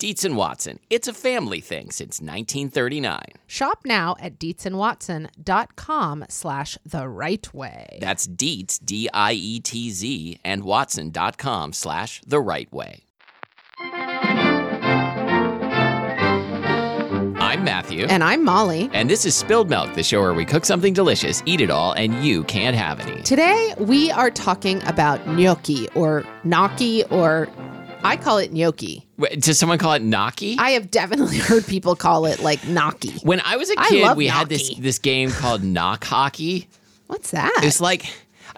Dietz and Watson. It's a family thing since 1939. Shop now at dietzandwatson.com slash the right way. That's Dietz, D I E T Z, and Watson.com slash the right way. I'm Matthew. And I'm Molly. And this is Spilled Milk, the show where we cook something delicious, eat it all, and you can't have any. Today we are talking about gnocchi or gnocchi or I call it gnocchi. Wait, Does someone call it gnocchi? I have definitely heard people call it like gnocchi. when I was a I kid, love we had this this game called knock hockey. What's that? It's like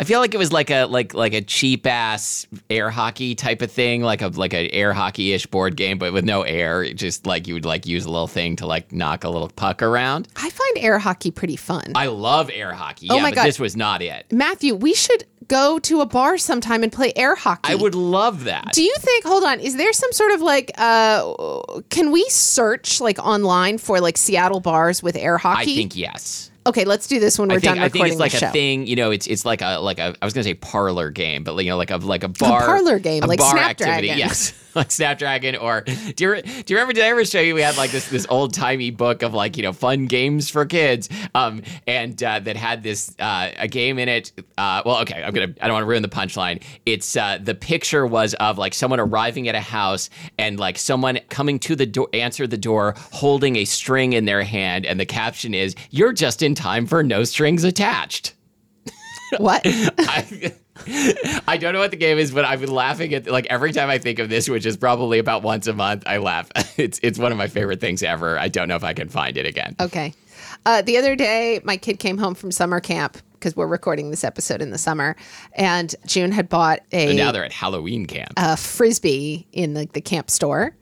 I feel like it was like a like like a cheap ass air hockey type of thing, like a like an air hockey ish board game, but with no air. It just like you would like use a little thing to like knock a little puck around. I find air hockey pretty fun. I love air hockey. Oh yeah, my but God. this was not it. Matthew, we should go to a bar sometime and play air hockey. I would love that. Do you think? Hold on. Is there some sort of like? uh Can we search like online for like Seattle bars with air hockey? I think yes. Okay, let's do this when we're think, done I think it's like a show. thing, you know. It's it's like a like a I was gonna say parlor game, but you know, like a like a bar parlor game, a like bar Snapdragon. activity. Yes, like Snapdragon. Or do you do you remember? Did I ever show you? We had like this this old timey book of like you know fun games for kids, um, and uh, that had this uh, a game in it. Uh, well, okay, I'm gonna I don't want to ruin the punchline. It's uh, the picture was of like someone arriving at a house and like someone coming to the door, answer the door, holding a string in their hand, and the caption is "You're just in time for no strings attached." what? I, I don't know what the game is, but I've been laughing at like every time I think of this, which is probably about once a month. I laugh. It's it's one of my favorite things ever. I don't know if I can find it again. Okay. Uh, the other day, my kid came home from summer camp because we're recording this episode in the summer, and June had bought a And now they're at Halloween camp. a frisbee in the, the camp store.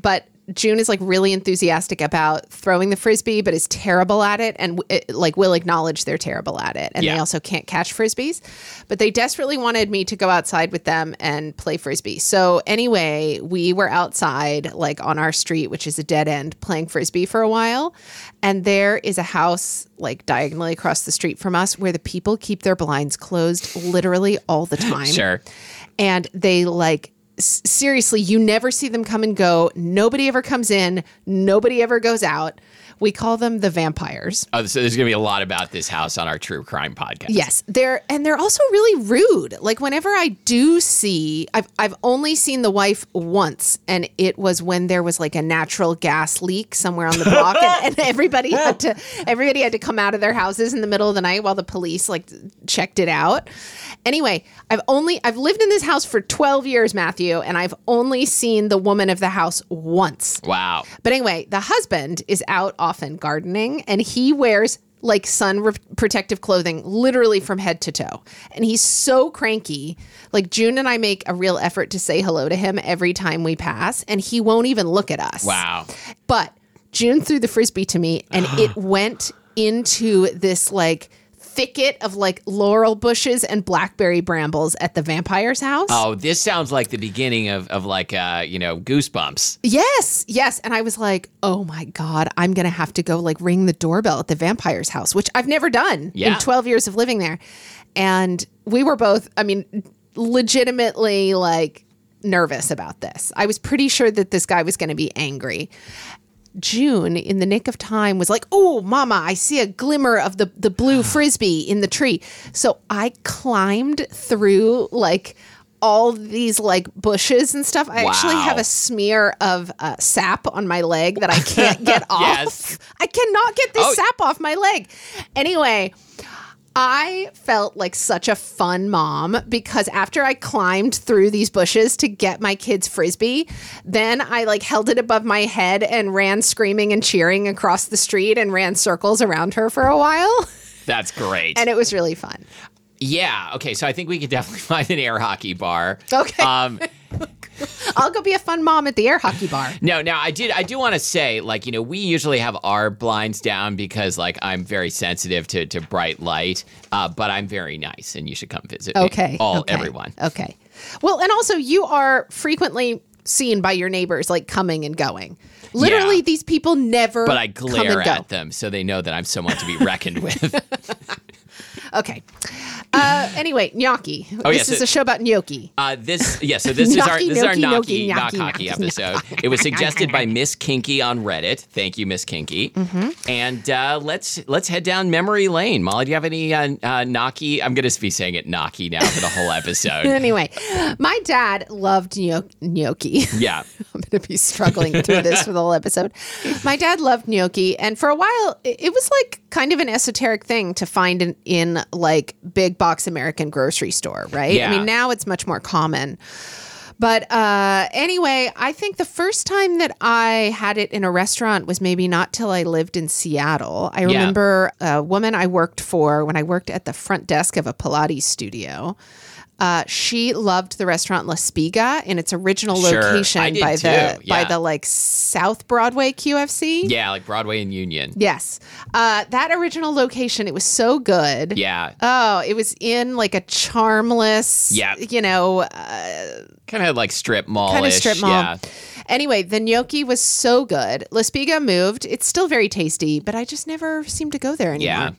But June is like really enthusiastic about throwing the frisbee, but is terrible at it, and it, like will acknowledge they're terrible at it, and they also can't catch frisbees. But they desperately wanted me to go outside with them and play frisbee. So anyway, we were outside, like on our street, which is a dead end, playing frisbee for a while, and there is a house like diagonally across the street from us where the people keep their blinds closed literally all the time Sure. and they like seriously you never see them come and go. Nobody ever comes in. Nobody ever goes out we call them the vampires Oh, so there's gonna be a lot about this house on our true crime podcast. yes they're and they're also really rude like whenever i do see i've, I've only seen the wife once and it was when there was like a natural gas leak somewhere on the block and, and everybody had to everybody had to come out of their houses in the middle of the night while the police like checked it out anyway i've only i've lived in this house for 12 years matthew and i've only seen the woman of the house once Wow. but anyway, the husband is out often gardening and he wears like sun re- protective clothing literally from head to toe. And he's so cranky. Like June and I make a real effort to say hello to him every time we pass and he won't even look at us. Wow. But June threw the frisbee to me and it went into this like thicket of like laurel bushes and blackberry brambles at the vampire's house. Oh, this sounds like the beginning of, of like uh, you know, goosebumps. Yes, yes. And I was like, oh my God, I'm going to have to go like ring the doorbell at the vampire's house, which I've never done Yeah. in 12 years of living there. And we were both, I mean, legitimately like nervous about this. I was pretty sure that this guy was going to be angry. June, in the nick of time, was like, "Oh, Mama, I see a glimmer of the the blue frisbee in the tree." So I climbed through like all these like bushes and stuff. I actually have a smear of uh, sap on my leg that I can't get off. Yes. I cannot get this Oh. sap off my leg. Anyway, I felt like such a fun mom because after I climbed through these bushes to get my kid's frisbee, then I like held it above my head and ran screaming and cheering across the street and ran circles around her for a while. That's great. And it was really fun. Yeah. Okay. So I think we could definitely find an air hockey bar. Okay. Um, I'll go be a fun mom at the air hockey bar. No, now I did. I do want to say, like, you know, we usually have our blinds down because, like, I'm very sensitive to, to bright light. Uh, but I'm very nice, and you should come visit. me. Okay. all okay, everyone. Okay. Well, and also you are frequently seen by your neighbors like coming and going. Literally, Yeah. these people never But I come glare at them, so they know that I'm someone to be reckoned with. Okay. Uh, anyway, gnocchi. Oh, this yes, is a show about gnocchi. Uh, this, yeah. So this is our Gnocchi, is our gnocchi, gnocchi gnocchi, episode. It was suggested by Miss Kinky on Reddit. Thank you, Miss Kinky. Mm-hmm. And uh, let's let's head down memory lane. Molly, do you have any uh, uh, gnocchi? I'm going to be saying it gnocchi now for the whole episode. Anyway, my dad loved gno- gnocchi. yeah. I'm going to be struggling through this for the whole episode. My dad loved gnocchi, and for a while, it, it was like kind of an esoteric thing to find in, in like big box American grocery store, right? Yeah. I mean, now it's much more common. But uh, anyway, I think the first time that I had it in a restaurant was maybe not till I lived in Seattle. I remember a woman I worked for when I worked at the front desk of a Pilates studio. Uh, she loved the restaurant La Spiga in its original Sure. location by too, the by the like South Broadway QFC. Yeah, like Broadway and Union. Yes, uh, that original location. It was so good. Yeah. Oh, it was in like a charmless. Yeah. You know, uh, Kind of like strip mall. kind of strip mall. Yeah. Anyway, the gnocchi was so good. La Spiga moved. It's still very tasty, but I just never seem to go there anymore. Yeah.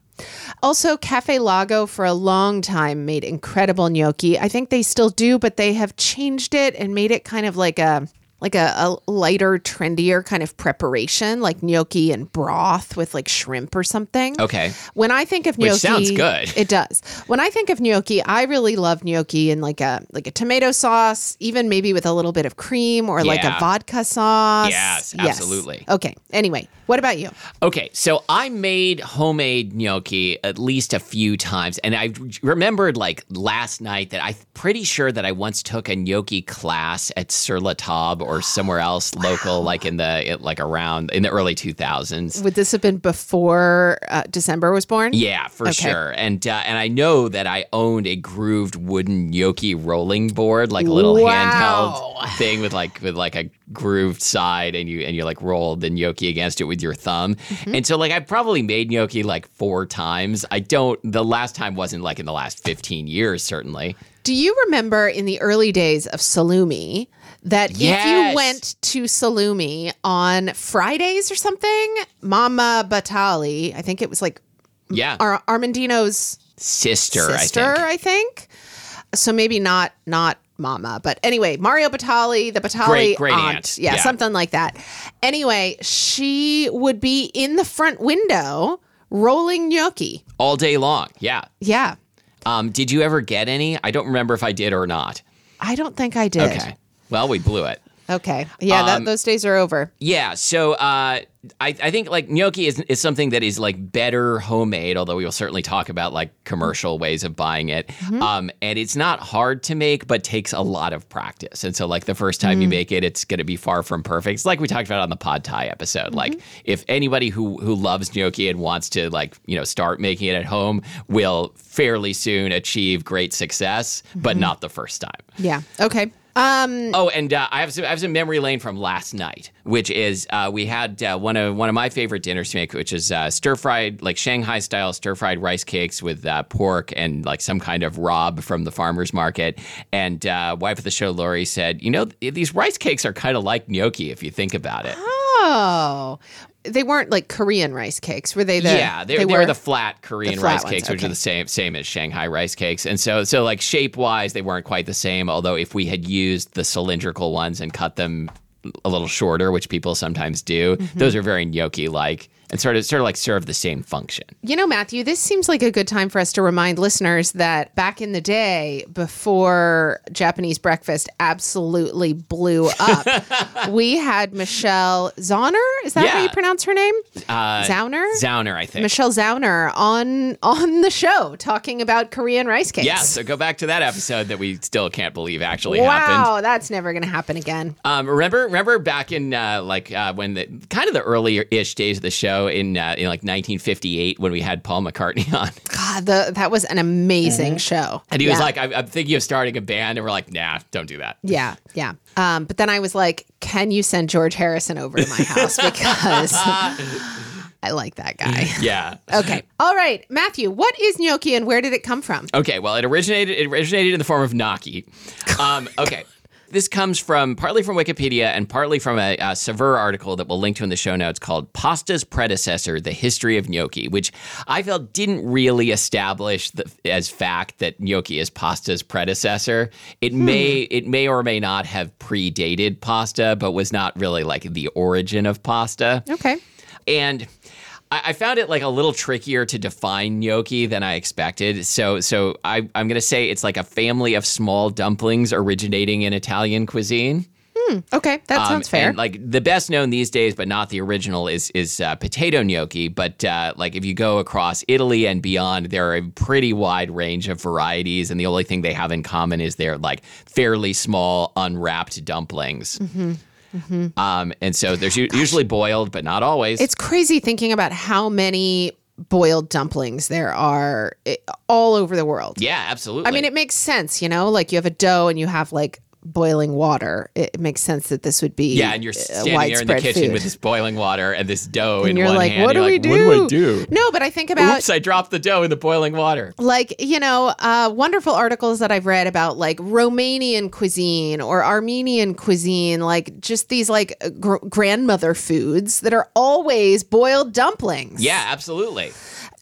Also, Cafe Lago for a long time made incredible gnocchi. I think they still do, but they have changed it and made it kind of like a like a, a lighter, trendier kind of preparation, like gnocchi and broth with like shrimp or something. Okay. When I think of gnocchi, Which sounds good. It does. When I think of gnocchi, I really love gnocchi in like a like a tomato sauce, even maybe with a little bit of cream or like a vodka sauce. Yes, absolutely. Okay. Anyway, what about you? Okay, so I made homemade gnocchi at least a few times, and I remembered like last night that I'm pretty sure that I once took a gnocchi class at Sur La Table or somewhere else local, like in the it- like around in the early 2000s. Would this have been before uh, December was born? Yeah, for Okay. sure. And uh, and I know that I owned a grooved wooden Yoki rolling board, like a little Wow. handheld thing with like with like a grooved side, and you and you like roll the gnocchi against it with your thumb. Mm-hmm. And so like I probably made gnocchi like four times. I don't. The last time wasn't like in the last fifteen years, certainly. Do you remember in the early days of Salumi that if you went to Salumi on Fridays or something, Mama Batali, I think it was like Yeah, Ar- Armandino's sister, sister, I think. I think. So maybe not not Mama, but anyway, Mario Batali, the Batali Great- great aunt, aunt. Yeah, Yeah. something like that. Anyway, she would be in the front window rolling gnocchi. All day long. Yeah. Yeah, Um, did you ever get any? I don't remember if I did or not. I don't think I did. Okay. Well, we blew it. Okay. Yeah, Um, that, those days are over. Yeah, so uh, I, I think like gnocchi is, is something that is like better homemade, although we will certainly talk about like commercial ways of buying it. Um, and it's not hard to make, but takes a lot of practice. And so like the first time you make it, it's going to be far from perfect. It's like we talked about on the Pod Thai episode. Like if anybody who who loves gnocchi and wants to like you know start making it at home will fairly soon achieve great success, but not the first time. Yeah. Okay. Um, Oh, and uh, I have some I have some memory lane from last night, which is uh, we had uh, one of one of my favorite dinners to make, which is uh, stir fried like Shanghai style stir fried rice cakes with uh, pork and like some kind of rabe from the farmers market. And uh, wife of the show, Laurie, said, you know, th- these rice cakes are kind of like gnocchi if you think about it. oh, they weren't like Korean rice cakes, were they? The, yeah, they, they, were, the flat Korean the flat rice ones, cakes, which are the same same as Shanghai rice cakes. And so so like shape wise, they weren't quite the same. Although if we had used the cylindrical ones and cut them a little shorter, which people sometimes do. Mm-hmm. Those are very gnocchi like and sort of sort of like serve the same function. You know, Matthew, this seems like a good time for us to remind listeners that back in the day, before Japanese breakfast absolutely blew up, we had Michelle Zauner. Is that how you pronounce her name? Uh, Zauner? Zauner, I think. Michelle Zauner on on the show talking about Korean rice cakes. yeah, so go back to that episode that we still can't believe actually happened. Wow, that's never going to happen again. Um, remember, remember back in uh, like uh, when the kind of the earlier-ish days of the show in uh, in like 1958 when we had Paul McCartney on, God, the, that was an amazing show. Mm-hmm. and he was like, I'm, "I'm thinking of starting a band," and we're like, "Nah, don't do that." Yeah, yeah. Um, but then I was like, can you send George Harrison over to my house? Because I like that guy. Yeah. Okay. All right. Matthew, what is gnocchi and where did it come from? Okay, well, it originated it originated in the form of gnocchi. Um, okay. This comes from partly from Wikipedia and partly from a, a Saveur article that we'll link to in the show notes called Pasta's Predecessor, The History of Gnocchi, which I felt didn't really establish the, as fact that gnocchi is pasta's predecessor. It hmm. may it may or may not have predated pasta, but was not really like the origin of pasta. Okay. And I, I found it like a little trickier to define gnocchi than I expected. So, so I, I'm going to say it's like a family of small dumplings originating in Italian cuisine. Okay. That Um, sounds fair. And like the best known these days, but not the original, is is uh, potato gnocchi. But uh, like if you go across Italy and beyond, there are a pretty wide range of varieties, and the only thing they have in common is they're like fairly small, unwrapped dumplings. Mm-hmm. Um, and so there's u- usually boiled, but not always. it's crazy thinking about how many boiled dumplings there are eh, all over the world. yeah, absolutely. I mean, it makes sense, you know, like you have a dough and you have like boiling water. It, makes sense that this would be Yeah, and you're standing there in the kitchen food. with this boiling water and this dough and in you're one like, hand. what do You're we like, do? What do I do? No, but I think about Oops, I dropped the dough in the boiling water. like you know uh, wonderful articles that i've read about like romanian cuisine or armenian cuisine like just these like gr- grandmother foods that are always boiled dumplings Yeah, absolutely.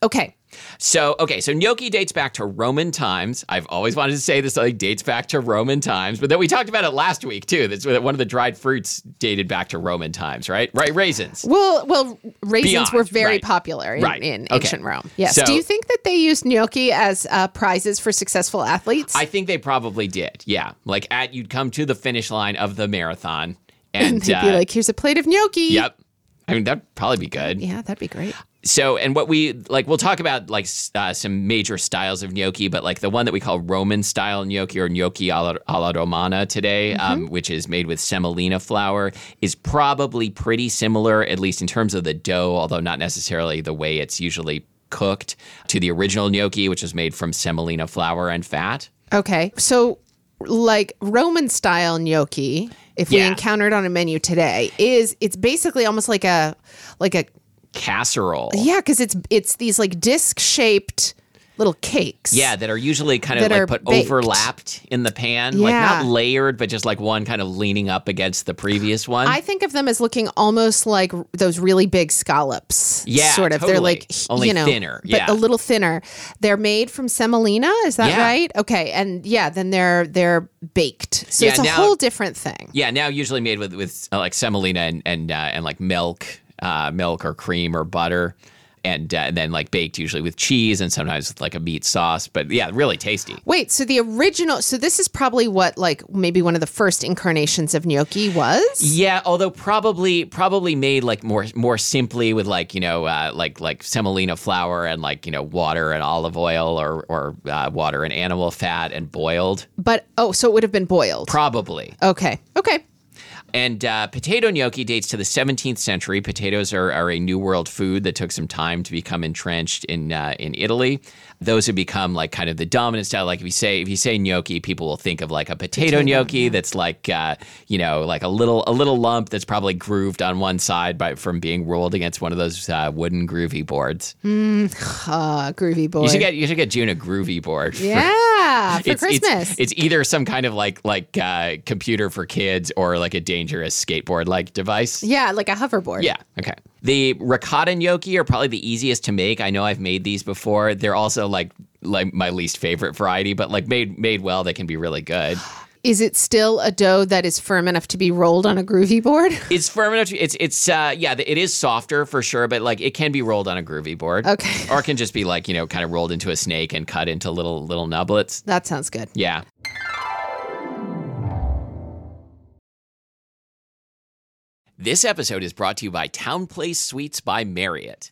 okay So, okay, so gnocchi dates back to Roman times. I've always wanted to say this like dates back to Roman times, but then we talked about it last week too. That's one of the dried fruits dated back to Roman times, right? Right, raisins. well well raisins Beyond, were very right. popular in, Right. in Okay. ancient rome yes So- do you think that they used gnocchi as uh, prizes for successful athletes I think they probably did. Yeah, like at you'd come to the finish line of the marathon, and they'd uh, be like here's a plate of gnocchi "Yep." I mean, that'd probably be good. yeah that'd be great so and what we like we'll talk about like uh, some major styles of gnocchi but like the one that we call roman style gnocchi or gnocchi alla, alla romana today um, which is made with semolina flour is probably pretty similar at least in terms of the dough although not necessarily the way it's usually cooked to the original gnocchi which is made from semolina flour and fat Okay. So, like Roman style gnocchi, if we Yeah. encounter it on a menu today, is it's basically almost like a like a casserole yeah, because it's it's these like disc shaped little cakes. Yeah, that are usually kind of like put baked. overlapped in the pan, like not layered, but just like one kind of leaning up against the previous one. I think of them as looking almost like those really big scallops. Yeah, sort of. They're like Only you know, thinner, but yeah. a little thinner. They're made from semolina. Is that Yeah. right? Okay, and yeah, then they're they're baked. So Yeah, it's a now- whole different thing. Yeah, now usually made with with uh, like semolina and and uh, and like milk, uh, milk or cream or butter, and, uh, and then like baked usually with cheese and sometimes with like a meat sauce. But yeah, really tasty. Wait, so the original, so this is probably what, like, maybe one of the first incarnations of gnocchi was? Yeah, although probably probably made like more more simply with like you know uh, like like semolina flour and like you know water and olive oil or or uh, water and animal fat and boiled But, oh, so it would have been boiled. probably. Okay. Okay. And uh, potato gnocchi dates to the 17th century. Potatoes are, are a New World food that took some time to become entrenched in uh, in Italy. Those have become like kind of the dominant style. Like if you say if you say gnocchi, people will think of like a potato, gnocchi that's like uh, you know like a little a little lump that's probably grooved on one side by from being rolled against one of those uh, wooden groovy boards. Uh, groovy boy. You should get you should get June a groovy board. for- yeah, for it's, Christmas. It's, it's either some kind of like like uh, computer for kids or like a dangerous skateboard like device. yeah, like a hoverboard. Yeah. Okay. The ricotta gnocchi are probably the easiest to make. I know I've made these before. They're also like like my least favorite variety, but like made made well, they can be really good. Is it still a dough that is firm enough to be rolled on a groovy board? It's firm enough. To, it's it's uh, yeah, it is softer for sure, but like it can be rolled on a groovy board. Okay. Or it can just be like you know, kind of rolled into a snake and cut into little little nublets. That sounds good. Yeah. This episode is brought to you by TownePlace Suites by Marriott.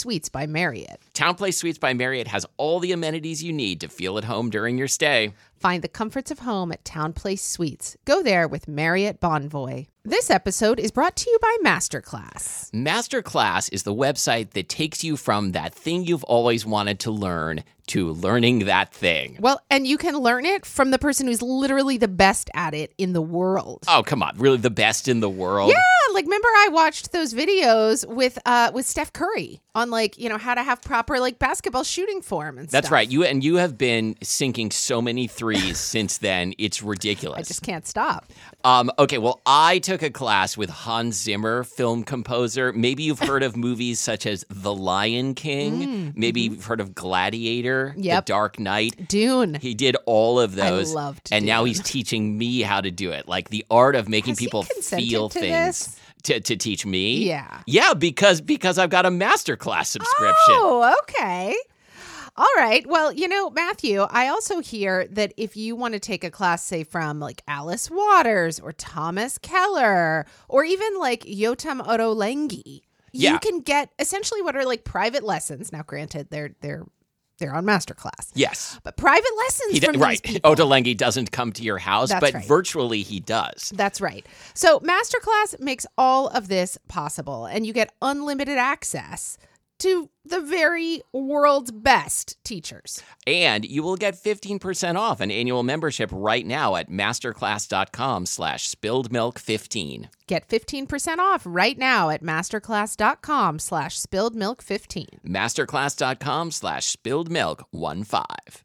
Suites by Marriott. TownePlace Suites by Marriott has all the amenities you need to feel at home during your stay. Find the comforts of home at TownePlace Suites. Go there with Marriott Bonvoy. This episode is brought to you by Masterclass. Masterclass is the website that takes you from that thing you've always wanted to learn to learning that thing. Well, and you can learn it from the person who's literally the best at it in the world. Oh, come on. Really the best in the world? Yeah, like remember I watched those videos with uh with Steph Curry on like, you know, how to have proper like basketball shooting form and stuff. That's stuff. right. You and you have been sinking so many threes since then. It's ridiculous. I just can't stop. Um, okay, well, I took a class with Hans Zimmer, film composer. Maybe you've heard of movies such as The Lion King. Maybe you've heard of Gladiator, Yep. The Dark Knight. Dune. He did all of those. loved and now he's teaching me how to do it. Like the art of making Has people feel to things this? to, to teach me. Yeah. Yeah, because because I've got a masterclass subscription. Oh, okay. All right. Well, you know, Matthew, I also hear that if you want to take a class, say from like Alice Waters or Thomas Keller or even like Yotam Ottolenghi, Yeah. you can get essentially what are like private lessons. Now, granted, they're they're they're on masterclass, Yes. but private lessons He from right. these people. Ottolenghi doesn't come to your house, That's but right. virtually he does. That's right. So, Masterclass makes all of this possible, and you get unlimited access to the very world's best teachers. And you will get 15% off an annual membership right now at masterclass.com slash spilledmilk15. Get 15% off right now at masterclass.com slash spilled milk 15. Masterclass.com slash spilledmilk15.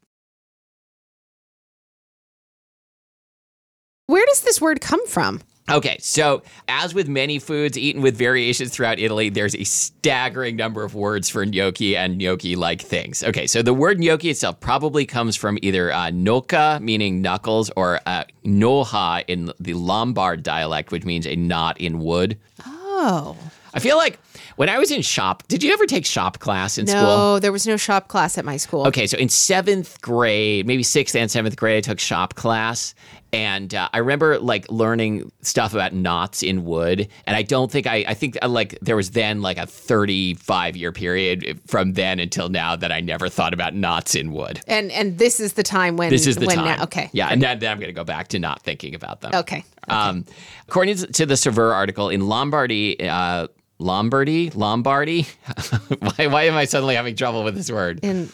Where does this word come from? Okay, so as with many foods eaten with variations throughout Italy, there's a staggering number of words for gnocchi and gnocchi like things. Okay, so the word gnocchi itself probably comes from either uh, nocca, meaning knuckles, or uh, noha in the Lombard dialect, which means a knot in wood. Oh. I feel like when I was in shop, did you ever take shop class in No, school? No, there was no shop class at my school. Okay, so in seventh grade, maybe sixth and seventh grade, I took shop class. And uh, I remember like learning stuff about knots in wood. And I don't think I, I think uh, like there was then like a 35 year period from then until now that I never thought about knots in wood. And and this is the time when This is the when time. Now, okay. Yeah. And then, then I'm going to go back to not thinking about them. Okay. Um, according to the Saveur article, in Lombardy, uh, Lombardy, Lombardy. why, why am I suddenly having trouble with this word? In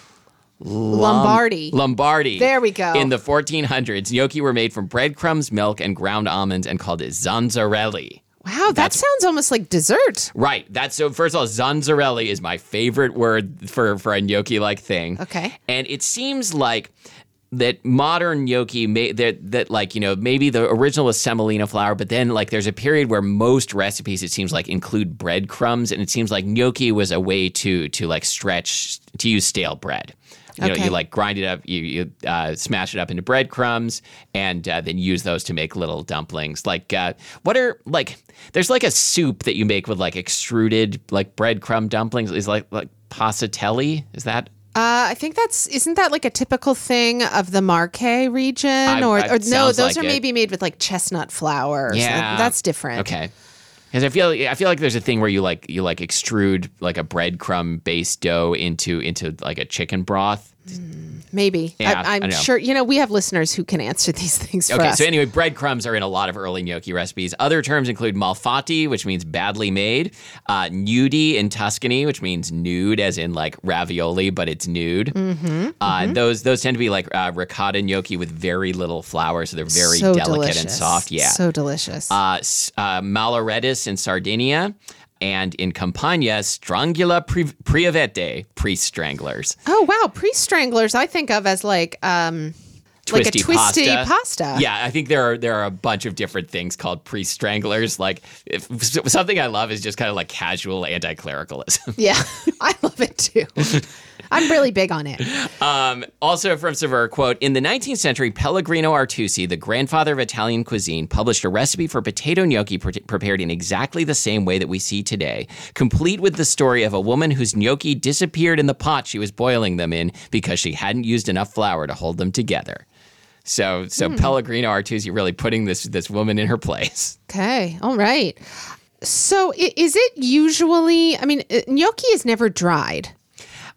Lombardy. Lombardy. There we go. In the 1400s, gnocchi were made from breadcrumbs, milk, and ground almonds, and called it zanzarelli. wow, that sounds almost like dessert. Right. That's so. First of all, zanzarelli is my favorite word for for a gnocchi-like thing. Okay. And it seems like that modern gnocchi may that that like you know maybe the original was semolina flour but then like there's a period where most recipes it seems like include breadcrumbs and it seems like gnocchi was a way to to like stretch to use stale bread you know you like grind it up you, you uh, smash it up into breadcrumbs and uh, then use those to make little dumplings like uh, what are like there's like a soup that you make with like extruded like breadcrumb dumplings is like like passatelli is that Uh, I think that's isn't that like a typical thing of the Marche region, or, I- or it no? Those like are it. maybe made with like chestnut flour. or something. Yeah. that's different. Okay. Because I feel I feel like there's a thing where you like you like extrude like a breadcrumb based dough into into like a chicken broth. Maybe. Yeah, I, know. sure, you know, we have listeners who can answer these things for Okay, us. so anyway, breadcrumbs are in a lot of early gnocchi recipes. Other terms include malfatti, which means badly made, uh, nudi in Tuscany, which means nude, as in like ravioli, but it's nude. Mm-hmm, uh, Those those tend to be like uh, ricotta gnocchi with very little flour, so they're very so delicate delicious. and soft. Yeah. So delicious. uh, uh, Malloreddus in Sardinia. And in Campania, Strangula pri- Priavete, priest stranglers. oh, wow. Priest stranglers, I think of as like, um, like a Twisty twisty pasta. pasta. Yeah, I think there are there are a bunch of different things called priest stranglers. Like if, something I love is just kind of like casual anti-clericalism. Yeah. I love it too. I'm really big on it. Um, also from Saveur, quote, in the 19th century, Pellegrino Artusi, the grandfather of Italian cuisine, published a recipe for potato gnocchi pre- prepared in exactly the same way that we see today, complete with the story of a woman whose gnocchi disappeared in the pot she was boiling them in because she hadn't used enough flour to hold them together. So, so Pellegrino Artusi really putting this this woman in her place. Okay. All right. So is it usually, I mean, uh, gnocchi is never dried.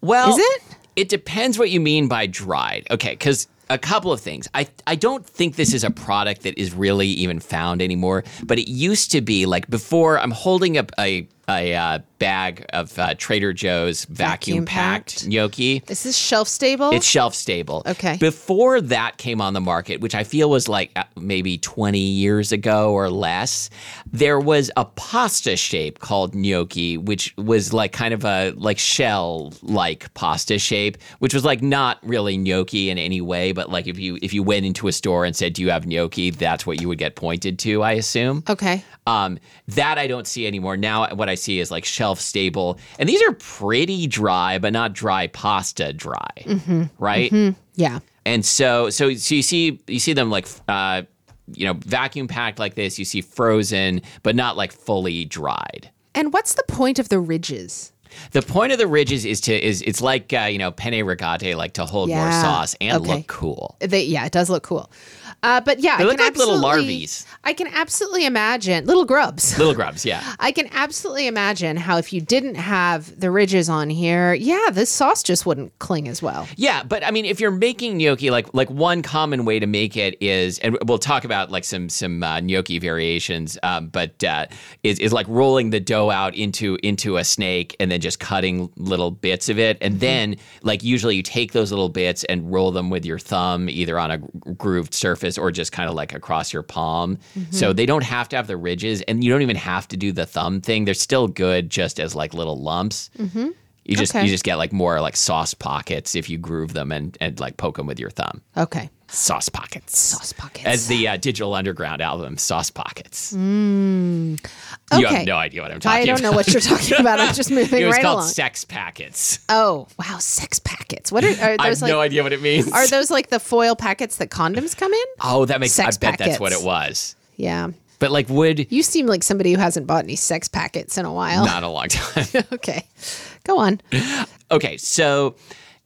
Well, Is it? It depends what you mean by dried. Okay, because a couple of things. I I don't think this is a product that is really even found anymore. But it used to be like before. I'm holding up a a uh, bag of uh, Trader Joe's vacuum packed Vacuum-packed? gnocchi. Is this shelf stable? It's shelf stable. Okay. Before that came on the market, which I feel was like uh, maybe 20 years ago or less, there was a pasta shape called gnocchi, which was like kind of a like shell like pasta shape, which was like not really gnocchi in any way, but like if you if you went into a store and said, "Do you have gnocchi?" that's what you would get pointed to, I assume. okay. Um, that I don't see anymore. Now, what I see is like shelf stable, and these are pretty dry, but not dry pasta dry, right? Yeah. And so, so, so you see, you see them like, uh, you know, vacuum packed like this. You see frozen, but not like fully dried. And what's the point of the ridges? The point of the ridges is to is it's like uh, you know penne rigate, like to hold more sauce and Okay. look cool. They, yeah, it does look cool. Uh, but yeah, They I look can like little larvies. I can absolutely imagine little grubs. Little grubs, yeah. I can absolutely imagine how if you didn't have the ridges on here, yeah, this sauce just wouldn't cling as well. Yeah, but I mean, if you're making gnocchi, like like one common way to make it is, and we'll talk about like some some uh, gnocchi variations, um, but uh, is is like rolling the dough out into into a snake and then just cutting little bits of it, and then like usually you take those little bits and roll them with your thumb either on a grooved surface or just kind of like across your palm. Mm-hmm. So they don't have to have the ridges, and you don't even have to do the thumb thing. They're still good just as like little lumps. Mm-hmm. You just Okay. you just get like more like sauce pockets if you groove them and, and like poke them with your thumb. Okay. Sauce pockets. Sauce pockets. As the uh, Digital Underground album, Sauce Pockets. You Okay. have no idea what I'm talking about. I don't about. know what you're talking about. I'm just moving it was right called along. Sex Packets. oh, wow, sex packets. What are, are I those have like? no idea what it means. Are those like the foil packets that condoms come in? oh, that makes Sex I bet that's what it was. Yeah. But like would You seem like somebody who hasn't bought any sex packets in a while. not a long time. okay. Go on. Okay, so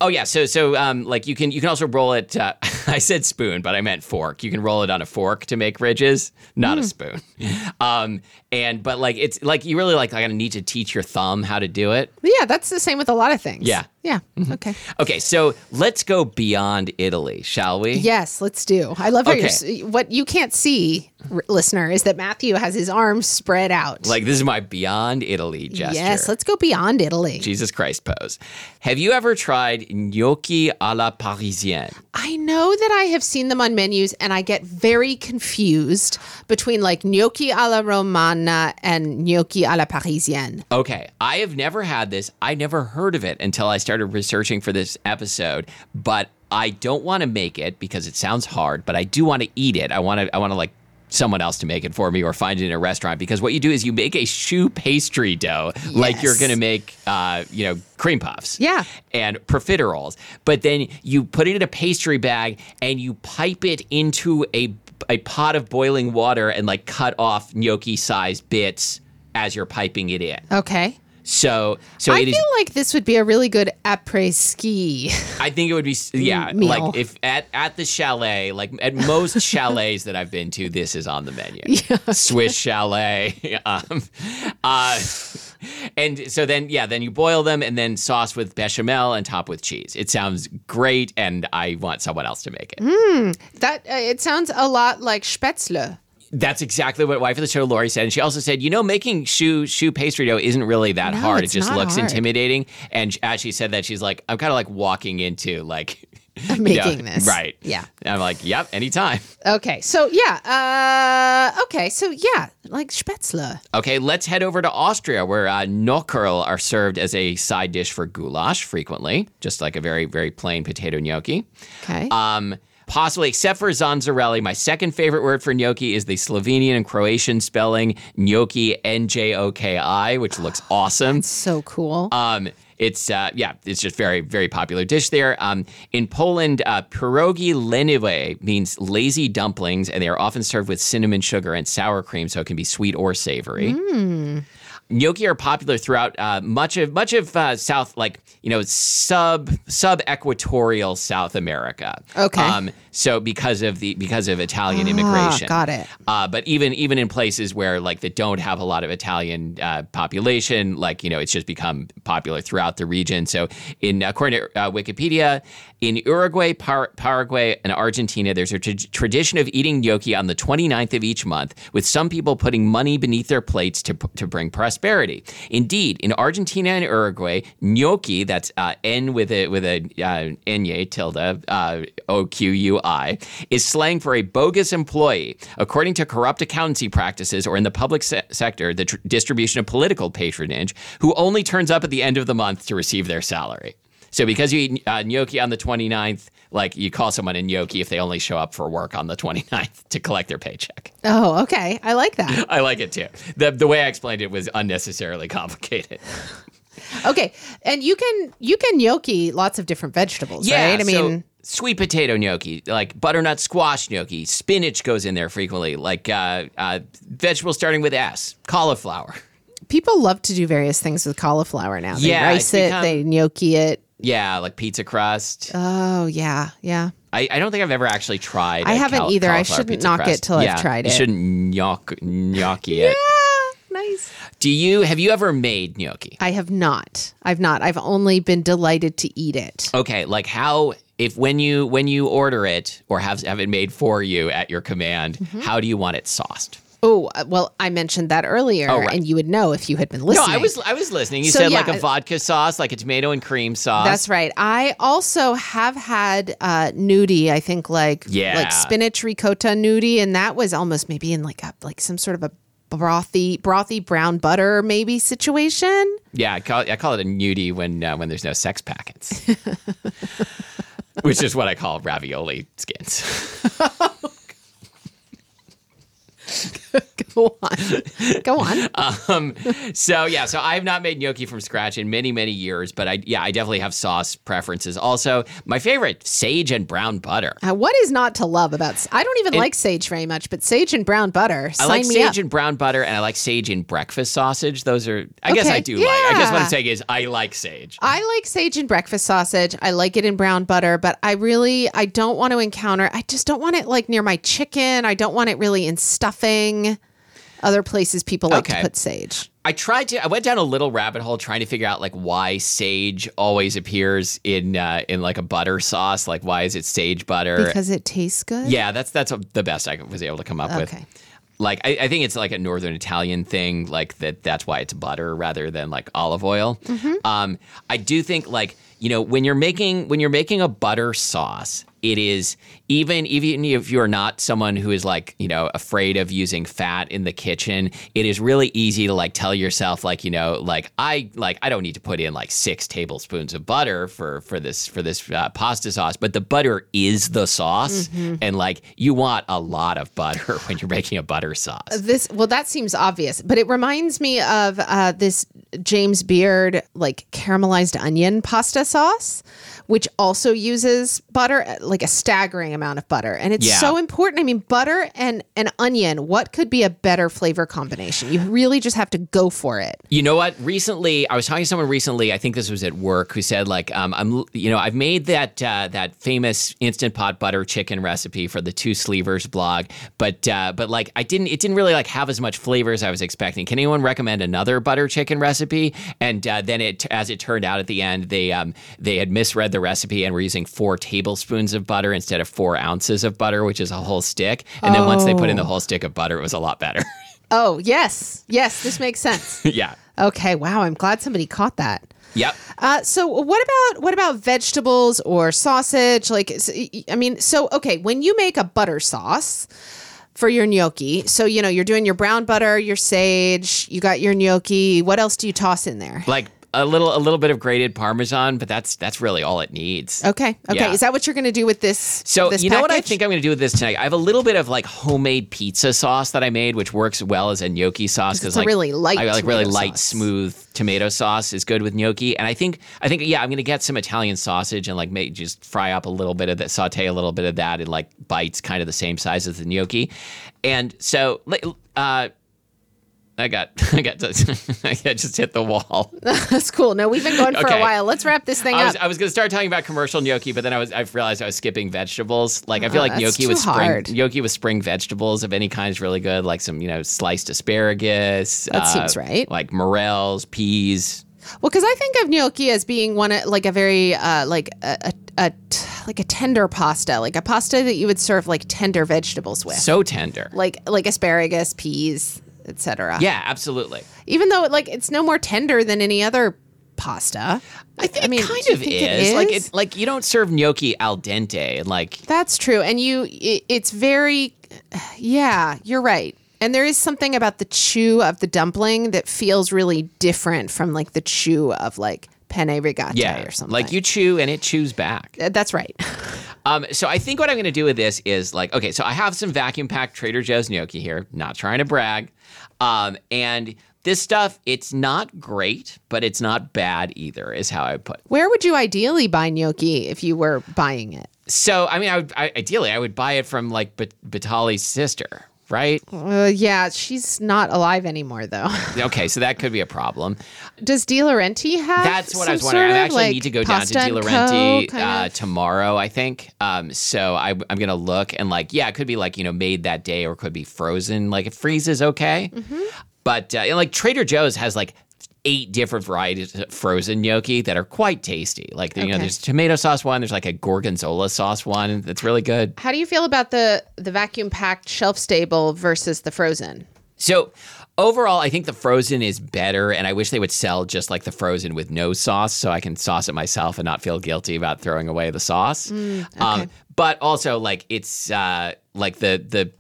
oh yeah, so so um like you can you can also roll it. Uh, I said spoon, but I meant fork. You can roll it on a fork to make ridges, not Hmm. a spoon. Um and but like it's like you really like I gotta need to teach your thumb how to do it. Yeah, that's the same with a lot of things. Yeah. Yeah. Mm-hmm. Okay. Okay, so let's go beyond Italy, shall we? Yes, let's do. I love how you're. Okay. What you can't see, r- listener, is that Matthew has his arms spread out. Like this is my beyond Italy gesture. yes, let's go beyond Italy. Jesus Christ pose. Have you ever tried gnocchi à la parisienne? I know that I have seen them on menus, and I get very confused between like gnocchi alla romana and gnocchi alla parisienne. Okay, I have never had this. I never heard of it until I started researching for this episode, but I don't want to make it because it sounds hard, but I do want to eat it. I want to I want to like someone else to make it for me or find it in a restaurant because what you do is you make a choux pastry dough like you're going to make uh, you know, cream puffs. Yeah. And profiteroles. But then you put it in a pastry bag and you pipe it into a a pot of boiling water and like cut off gnocchi sized bits as you're piping it in. Okay. So so I it is. feel like this would be a really good après ski. I think it would be yeah, meal. like if at at the chalet, like at most chalets that I've been to, this is on the menu. Swiss chalet. Um, uh, and so then yeah, then you boil them and then sauce with bechamel and top with cheese. It sounds great, and I want someone else to make it. That uh, it sounds a lot like spätzle. That's exactly what wife of the show Laurie said, and she also said, you know, making choux choux pastry dough isn't really that No, hard. It just looks hard. intimidating. And as she said that, she's like, I'm kind of like walking into like Making this. right? Yeah. And I'm like, yep, anytime. Okay, so yeah, uh, okay, so yeah, like spätzle. Okay, let's head over to Austria, where uh, Nockerl are served as a side dish for goulash frequently, just like a very, very plain potato gnocchi. Okay, Um, possibly, except for zanzarelli, my second favorite word for gnocchi is the Slovenian and Croatian spelling gnocchi, N J O K I, which looks awesome. so cool. Um, it's uh, yeah, it's just very very popular dish there. Um, in Poland, uh, pierogi leniwe means lazy dumplings, and they are often served with cinnamon sugar and sour cream, so it can be sweet or savory. Gnocchi are popular throughout uh, much of much of uh, South, like you know, sub sub equatorial South America. Okay. Um, so because of the because of Italian Ah, immigration, got it. uh, but even even in places where like that don't have a lot of Italian uh, population, like you know, it's just become popular throughout the region. So, in according to uh, Wikipedia, in Uruguay, Par- Paraguay, and Argentina, there's a tra- tradition of eating gnocchi on the 29th of each month, with some people putting money beneath their plates to to bring prosperity. Indeed, in Argentina and Uruguay, gnocchi that's uh, N with a with a uh, tilde uh, O Q U I is slang for a bogus employee. According to corrupt accountancy practices, or in the public se- sector, the tr- distribution of political patronage, who only turns up at the end of the month to receive their salary. So because you eat uh, gnocchi on the 29th, like you call someone a gnocchi if they only show up for work on the 29th to collect their paycheck. oh, okay, I like that. I like it too. The, the way I explained it was unnecessarily complicated. Okay, and you can you can gnocchi lots of different vegetables, right? I so mean, sweet potato gnocchi, like butternut squash gnocchi, spinach goes in there frequently, like uh, uh, vegetables starting with S, cauliflower. people love to do various things with cauliflower now. They Yeah, rice it, become- they gnocchi it. Yeah, like pizza crust. Oh yeah, yeah. I, I don't think I've ever actually tried. I haven't caul- either. I shouldn't knock it crust. till I've Yeah, tried You it. shouldn't gnoc- gnocchi it. Ah, nice. Do you have you ever made gnocchi? I have not. I've not. I've only been delighted to eat it. Okay, like how if when you when you order it or have have it made for you at your command, Mm-hmm. how do you want it sauced? Oh, uh, well, I mentioned that earlier, Oh, right. and you would know if you had been listening. No, I was I was listening. You So, said yeah, like a vodka sauce, like a tomato and cream sauce. That's right. I also have had uh, nudie. I think like Yeah. like spinach ricotta nudie, and that was almost maybe in like a like some sort of a brothy brothy brown butter maybe situation. Yeah, I call, I call it a nudie when uh, when there's no sex packets, which is what I call ravioli skins. Go on, go on. Um, so yeah, so I have not made gnocchi from scratch in many many years, but I yeah I definitely have sauce preferences. Also, my favorite sage and brown butter. Uh, what is not to love about? I don't even like sage very much, but sage and brown butter. I like sage up. and brown butter, and I like sage in breakfast sausage. Those are I guess I do like. I guess what. I'm saying is I like sage. I like sage in breakfast sausage. I like it in brown butter, but I really I don't want to encounter. I just don't want it like near my chicken. I don't want it really in stuffing. Other places people like Okay. to put sage. I tried to. I went down a little rabbit hole trying to figure out like why sage always appears in uh, in like a butter sauce. Like why is it sage butter? Because it tastes good. yeah, that's that's the best I was able to come up with. Like I, I think it's like a northern Italian thing. Like that. That's why it's butter rather than like olive oil. Mm-hmm. Um, I do think like you know when you're making when you're making a butter sauce. It is even even if you're not someone who is like you know afraid of using fat in the kitchen. It is really easy to like tell yourself like you know like I like I don't need to put in like six tablespoons of butter for for this for this uh, pasta sauce, but the butter is the sauce, Mm-hmm. and like you want a lot of butter when you're making a butter sauce. This well, that seems obvious, but it reminds me of uh, this James Beard like caramelized onion pasta sauce, which also uses butter, like a staggering amount of butter. And it's Yeah. so important. I mean, butter and an onion, what could be a better flavor combination? You really just have to go for it. You know what? Recently, I was talking to someone recently. I think this was at work, who said like, um, "I'm, you know, I've made that uh, that famous instant pot butter chicken recipe for the Two Sleevers blog, but uh, but like I didn't, it didn't really like have as much flavor as I was expecting. Can anyone recommend another butter chicken recipe?" And uh, then it, as it turned out at the end, they um, they had misread the recipe and were using four tablespoons of butter instead of four ounces of butter, which is a whole stick. And then once they put in the whole stick of butter, it was a lot better. Oh, yes. Yes, this makes sense. yeah. okay, wow. I'm glad somebody caught that. Yep. Uh, so what about what about vegetables or sausage? Like, I mean, so okay, when you make a butter sauce for your gnocchi, so you know you're doing your brown butter, your sage, you got your gnocchi. What else do you toss in there? like a little a little bit of grated parmesan, but that's that's really all it needs. Okay, okay, Yeah. is that what you're going to do with this? So this you know what I think I'm going to do with this tonight? I have a little bit of like homemade pizza sauce that I made, which works well as a gnocchi sauce because like really light I like really light, sauce. smooth tomato sauce is good with gnocchi. And I think I think yeah, I'm going to get some Italian sausage and like make just fry up a little bit of that, saute a little bit of that in like bites, kind of the same size as the gnocchi. And so uh, I got I got to, I just hit the wall. That's cool. No, we've been going for a while. Let's wrap this thing I up. I was going to start talking about commercial gnocchi, but then I was I realized I was skipping vegetables. Like I feel Oh, like gnocchi with spring hard. gnocchi with spring vegetables of any kind is really good. Like some you know sliced asparagus. uh, That seems right. Like morels, peas. Well, because I think of gnocchi as being one of- like a very uh, like a, a, a t- like a tender pasta, like a pasta that you would serve like tender vegetables with, So tender. like like asparagus, peas, etc. Yeah, absolutely. Even though like it's no more tender than any other pasta. I think mean, it kind of is. it Like it like you don't serve gnocchi al dente and like That's true, and you it, it's very yeah, you're right. And there is something about the chew of the dumpling that feels really different from like the chew of like penne rigate yeah, or something. like you chew and it chews back. That's right. Um, so I think what I'm going to do with this is like, okay, so I have some vacuum packed Trader Joe's gnocchi here. Not trying to brag, um, and this stuff it's not great, but it's not bad either. Is how I put. Where would you ideally buy gnocchi if you were buying it? So I mean, I would I, ideally I would buy it from like Bat- Batali's sister, right? Uh, yeah, she's not alive anymore, though. Okay, so that could be a problem. Does DeLaurenti have? That's what I was wondering. I actually like, need to go down to and Laurenti uh, tomorrow, I think. Um, so I, I'm going to look and like, yeah, it could be like, you know, made that day or it could be frozen. Like it freezes okay. Mm-hmm. But uh, and, like Trader Joe's has like eight different varieties of frozen gnocchi that are quite tasty. Like, you know, Okay. there's tomato sauce one, there's like a gorgonzola sauce one that's really good. How do you feel about the the vacuum packed shelf stable versus the frozen? So overall, I think the frozen is better, and I wish they would sell just like the frozen with no sauce, so I can sauce it myself and not feel guilty about throwing away the sauce. um, but also, like it's uh, like the the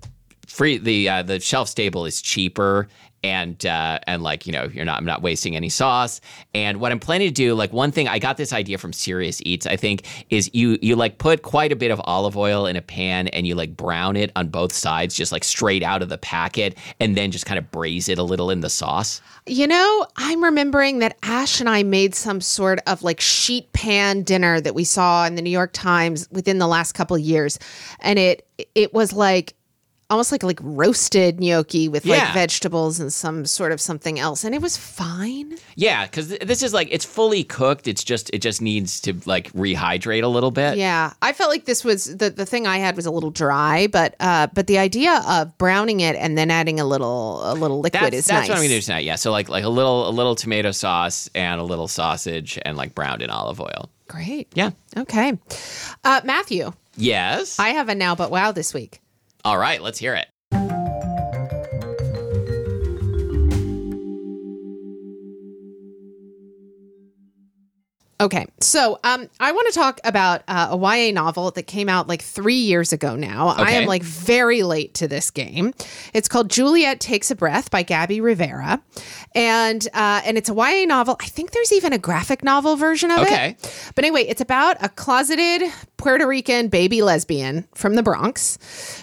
free the uh, the shelf stable is cheaper. And uh, and like you know you're not I'm not wasting any sauce. And what I'm planning to do like one thing I got this idea from Serious Eats I think is you you like put quite a bit of olive oil in a pan and you like brown it on both sides just like straight out of the packet and then just kind of braise it a little in the sauce. You know, I'm remembering that Ash and I made some sort of like sheet pan dinner that we saw in the New York Times within the last couple years, and it it was like almost like like roasted gnocchi with Yeah. like vegetables and some sort of something else, and it was fine. yeah because this is like it's fully cooked it's just it just needs to like rehydrate a little bit Yeah, I felt like this was the the thing I had was a little dry, but uh, but the idea of browning it and then adding a little a little liquid that's, is that's nice. what I'm gonna do tonight. Yeah, so like like a little a little tomato sauce and a little sausage and like browned in olive oil. Great. Yeah. Okay, uh, Matthew, Yes. I have a now but wow this week. All right, let's hear it. Okay, so um, I want to talk about uh, a YA novel that came out like three years ago now. I am like very late to this game. It's called Juliet Takes a Breath by Gabby Rivera, and uh, and it's a YA novel. I think there's even a graphic novel version of it. Okay. it. But anyway, it's about a closeted Puerto Rican baby lesbian from the Bronx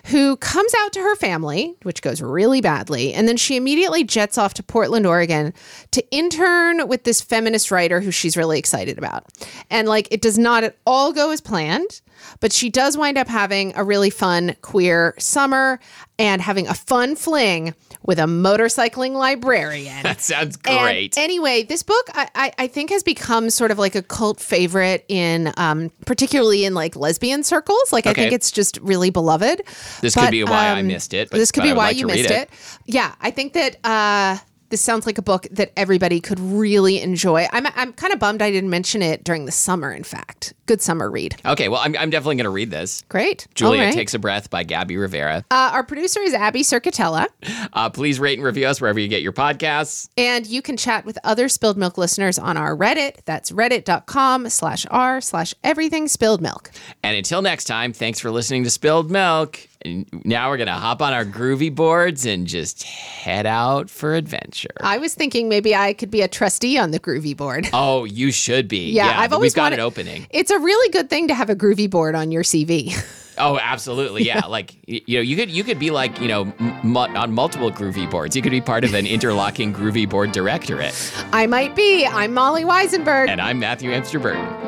who comes out to her family, which goes really badly, and then she immediately jets off to Portland, Oregon to intern with this feminist writer who she's really excited about. About. And like it does not at all go as planned, but she does wind up having a really fun queer summer and having a fun fling with a motorcycling librarian. That sounds And great. anyway, this book I, I, I think has become sort of like a cult favorite in um, particularly in like lesbian circles. Like I think it's just really beloved. This could be why I um, missed it, but- this could but be why like you missed it. it. Yeah, I think that uh, this sounds like a book that everybody could really enjoy. I'm I'm kind of bummed I didn't mention it during the summer. In fact, good summer read. okay, well, I'm, I'm definitely going to read this. Great, Julia right. Takes a Breath by Gabby Rivera. Uh, our producer is Abby Cerquitella. Uh, please rate and review us wherever you get your podcasts. And you can chat with other Spilled Milk listeners on our Reddit. That's reddit.com slash r slash everything spilled milk. And until next time, thanks for listening to Spilled Milk. And now we're going to hop on our groovy boards and just head out for adventure. I was thinking maybe I could be a trustee on the Groovy board. Oh, you should be. Yeah, I've always we've got wanted- an opening. It's a really good thing to have a Groovy board on your CV. Oh, absolutely. Yeah, like you know, you could you could be like you know m- on multiple groovy boards. You could be part of an interlocking groovy board directorate. I might be. I'm Molly Wizenberg. And I'm Matthew Amster Burton.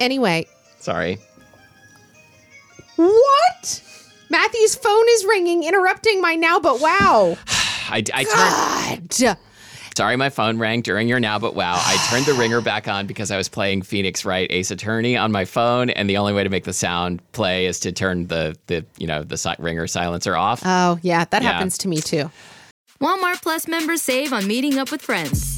Anyway, Sorry. what? Matthew's phone is ringing, interrupting my now but wow. I, I turned. God. Sorry, my phone rang during your now, but wow. I turned the ringer back on because I was playing Phoenix Wright Ace Attorney on my phone, and the only way to make the sound play is to turn the the you know the si- ringer silencer off. Oh, yeah, that Yeah. happens to me too. Walmart Plus members save on meeting up with friends.